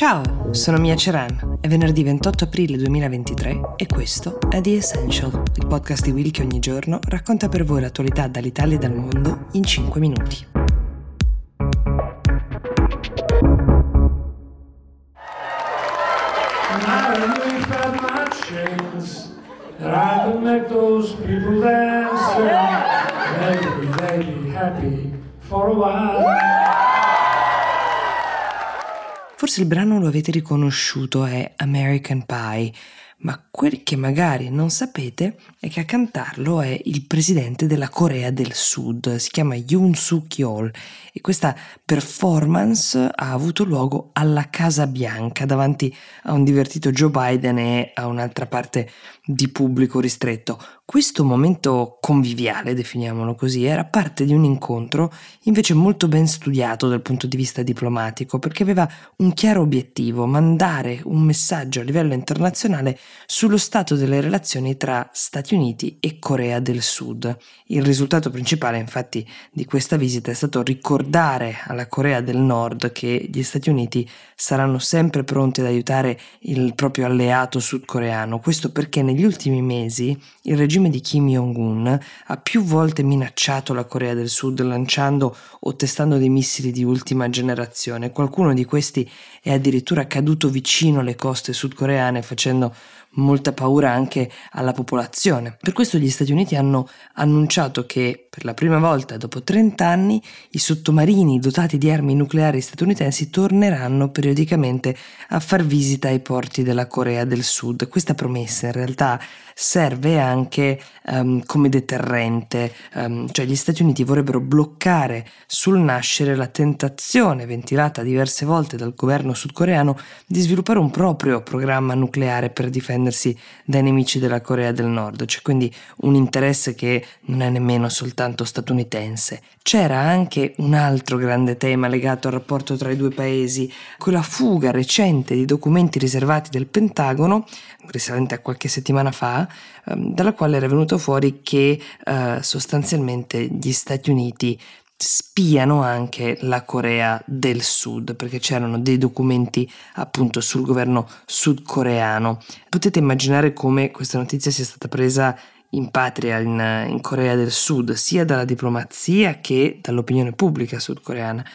Ciao, sono Mia Ceran, è venerdì 28 aprile 2023 e questo è The Essential, il podcast di Will che ogni giorno racconta per voi l'attualità dall'Italia e dal mondo in 5 minuti. for a while. Forse il brano lo avete riconosciuto, è American Pie, ma quel che magari non sapete è che a cantarlo è il presidente della Corea del Sud, si chiama Yoon Suk Yeol e questa performance ha avuto luogo alla Casa Bianca davanti a un divertito Joe Biden e a un'altra parte di pubblico ristretto. Questo momento conviviale, definiamolo così, era parte di un incontro invece molto ben studiato dal punto di vista diplomatico, perché aveva un chiaro obiettivo, mandare un messaggio a livello internazionale sullo stato delle relazioni tra Stati Uniti e Corea del Sud. Il risultato principale, infatti, di questa visita è stato ricordare alla Corea del Nord che gli Stati Uniti saranno sempre pronti ad aiutare il proprio alleato sudcoreano. Questo perché negli ultimi mesi il regime di Kim Jong-un ha più volte minacciato la Corea del Sud lanciando o testando dei missili di ultima generazione. Qualcuno di questi è addirittura caduto vicino alle coste sudcoreane facendo molta paura anche alla popolazione. Per questo gli Stati Uniti hanno annunciato che per la prima volta dopo 30 anni i sottomarini dotati di armi nucleari statunitensi torneranno periodicamente a far visita ai porti della Corea del Sud. Questa promessa in realtà serve anche um, come deterrente, um, cioè gli Stati Uniti vorrebbero bloccare sul nascere la tentazione ventilata diverse volte dal governo sudcoreano di sviluppare un proprio programma nucleare per difendersi dai nemici della Corea del Nord, c'è quindi un interesse che non è nemmeno soltanto statunitense. C'era anche un altro grande tema legato al rapporto tra i due paesi, quella fuga recente di documenti riservati del Pentagono, risalente a qualche settimana fa, ehm, dalla quale era venuto fuori che eh, sostanzialmente gli Stati Uniti spiano anche la Corea del Sud perché c'erano dei documenti appunto sul governo sudcoreano. Potete immaginare come questa notizia sia stata presa in patria in, in Corea del Sud, sia dalla diplomazia che dall'opinione pubblica sudcoreana.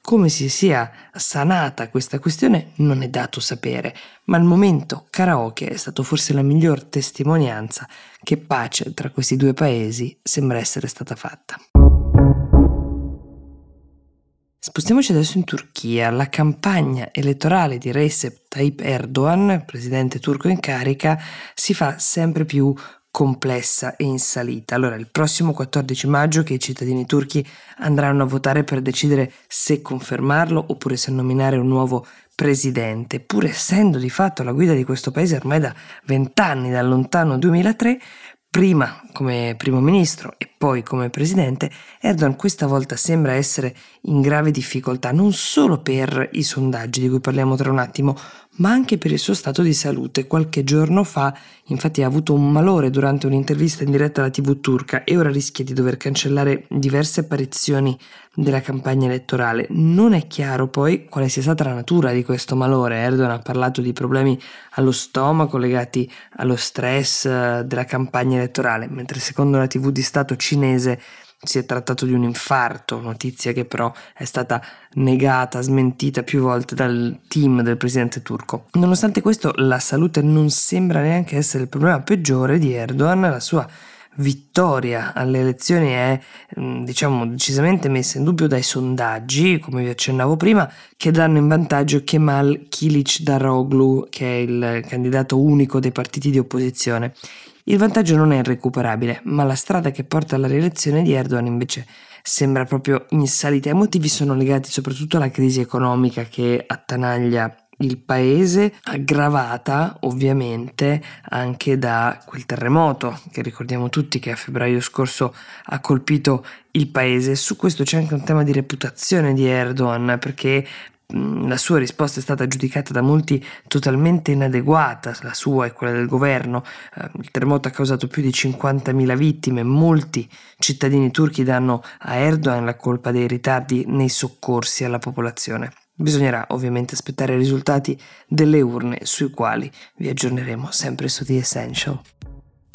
Come si sia sanata questa questione non è dato sapere, ma il momento karaoke è stato forse la miglior testimonianza che pace tra questi due paesi sembra essere stata fatta. Spostiamoci adesso in Turchia. La campagna elettorale di Recep Tayyip Erdogan, presidente turco in carica, si fa sempre più complessa e in salita. Allora, il prossimo 14 maggio che i cittadini turchi andranno a votare per decidere se confermarlo oppure se nominare un nuovo presidente, pur essendo di fatto la guida di questo paese ormai da vent'anni, dal lontano 2003, prima come primo ministro e poi come presidente, Erdogan questa volta sembra essere in grave difficoltà non solo per i sondaggi di cui parliamo tra un attimo, ma anche per il suo stato di salute. Qualche giorno fa, infatti, ha avuto un malore durante un'intervista in diretta alla TV turca e ora rischia di dover cancellare diverse apparizioni della campagna elettorale. Non è chiaro poi quale sia stata la natura di questo malore. Erdogan ha parlato di problemi allo stomaco legati allo stress eh, della campagna elettorale, mentre secondo la TV di Stato cinese si è trattato di un infarto, notizia che però è stata negata, smentita più volte dal team del presidente turco. Nonostante questo, la salute non sembra neanche essere il problema peggiore di Erdogan, la sua vittoria alle elezioni è mm, diciamo decisamente messa in dubbio dai sondaggi, come vi accennavo prima, che danno in vantaggio Kemal Kilic Daroglu, che è il candidato unico dei partiti di opposizione. Il vantaggio non è irrecuperabile, ma la strada che porta alla rielezione di Erdogan invece sembra proprio in salita. I motivi sono legati soprattutto alla crisi economica che attanaglia il paese, aggravata ovviamente anche da quel terremoto che ricordiamo tutti che a febbraio scorso ha colpito il paese. Su questo c'è anche un tema di reputazione di Erdogan perché la sua risposta è stata giudicata da molti totalmente inadeguata, la sua e quella del governo. Eh, il terremoto ha causato più di 50.000 vittime, molti cittadini turchi danno a Erdogan la colpa dei ritardi nei soccorsi alla popolazione. Bisognerà ovviamente aspettare i risultati delle urne sui quali vi aggiorneremo sempre su The Essential.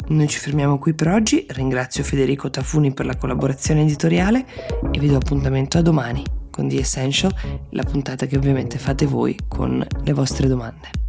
Noi ci fermiamo qui per oggi, ringrazio Federico Tafuni per la collaborazione editoriale e vi do appuntamento a domani con The Essential, la puntata che ovviamente fate voi con le vostre domande.